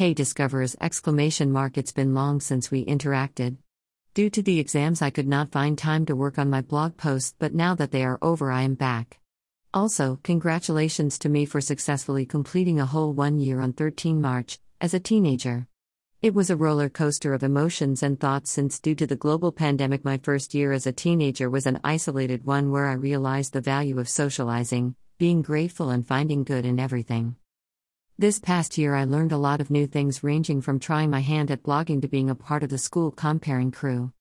Hey discoverers exclamation mark it's been long since we interacted. Due to the exams I could not find time to work on my blog post but now that they are over I am back. Also, congratulations to me for successfully completing a whole one year on 13 March, as a teenager. It was a roller coaster of emotions and thoughts since, due to the global pandemic, my first year as a teenager was an isolated one where I realized the value of socializing, being grateful, and finding good in everything. This past year, I learned a lot of new things, ranging from trying my hand at blogging to being a part of the school compering crew.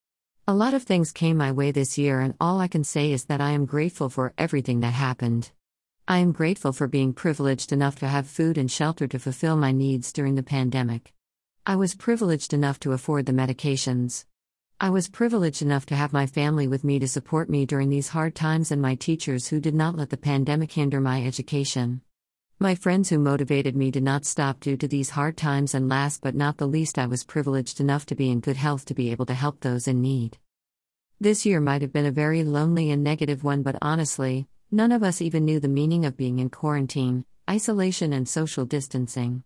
A lot of things came my way this year, and all I can say is that I am grateful for everything that happened. I am grateful for being privileged enough to have food and shelter to fulfill my needs during the pandemic. I was privileged enough to afford the medications. I was privileged enough to have my family with me to support me during these hard times and my teachers who did not let the pandemic hinder my education. My friends who motivated me to not stop due to these hard times, and last but not the least, I was privileged enough to be in good health to be able to help those in need. This year might have been a very lonely and negative one, but honestly, none of us even knew the meaning of being in quarantine, isolation, and social distancing.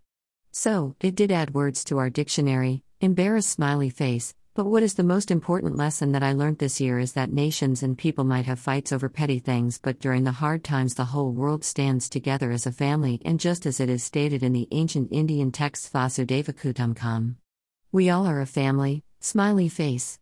So, it did add words to our dictionary embarrassed smiley face, but what is the most important lesson that I learned this year is that nations and people might have fights over petty things, but during the hard times, the whole world stands together as a family, and just as it is stated in the ancient Indian text Vasudhaiva Kutumbakam. We all are a family, smiley face.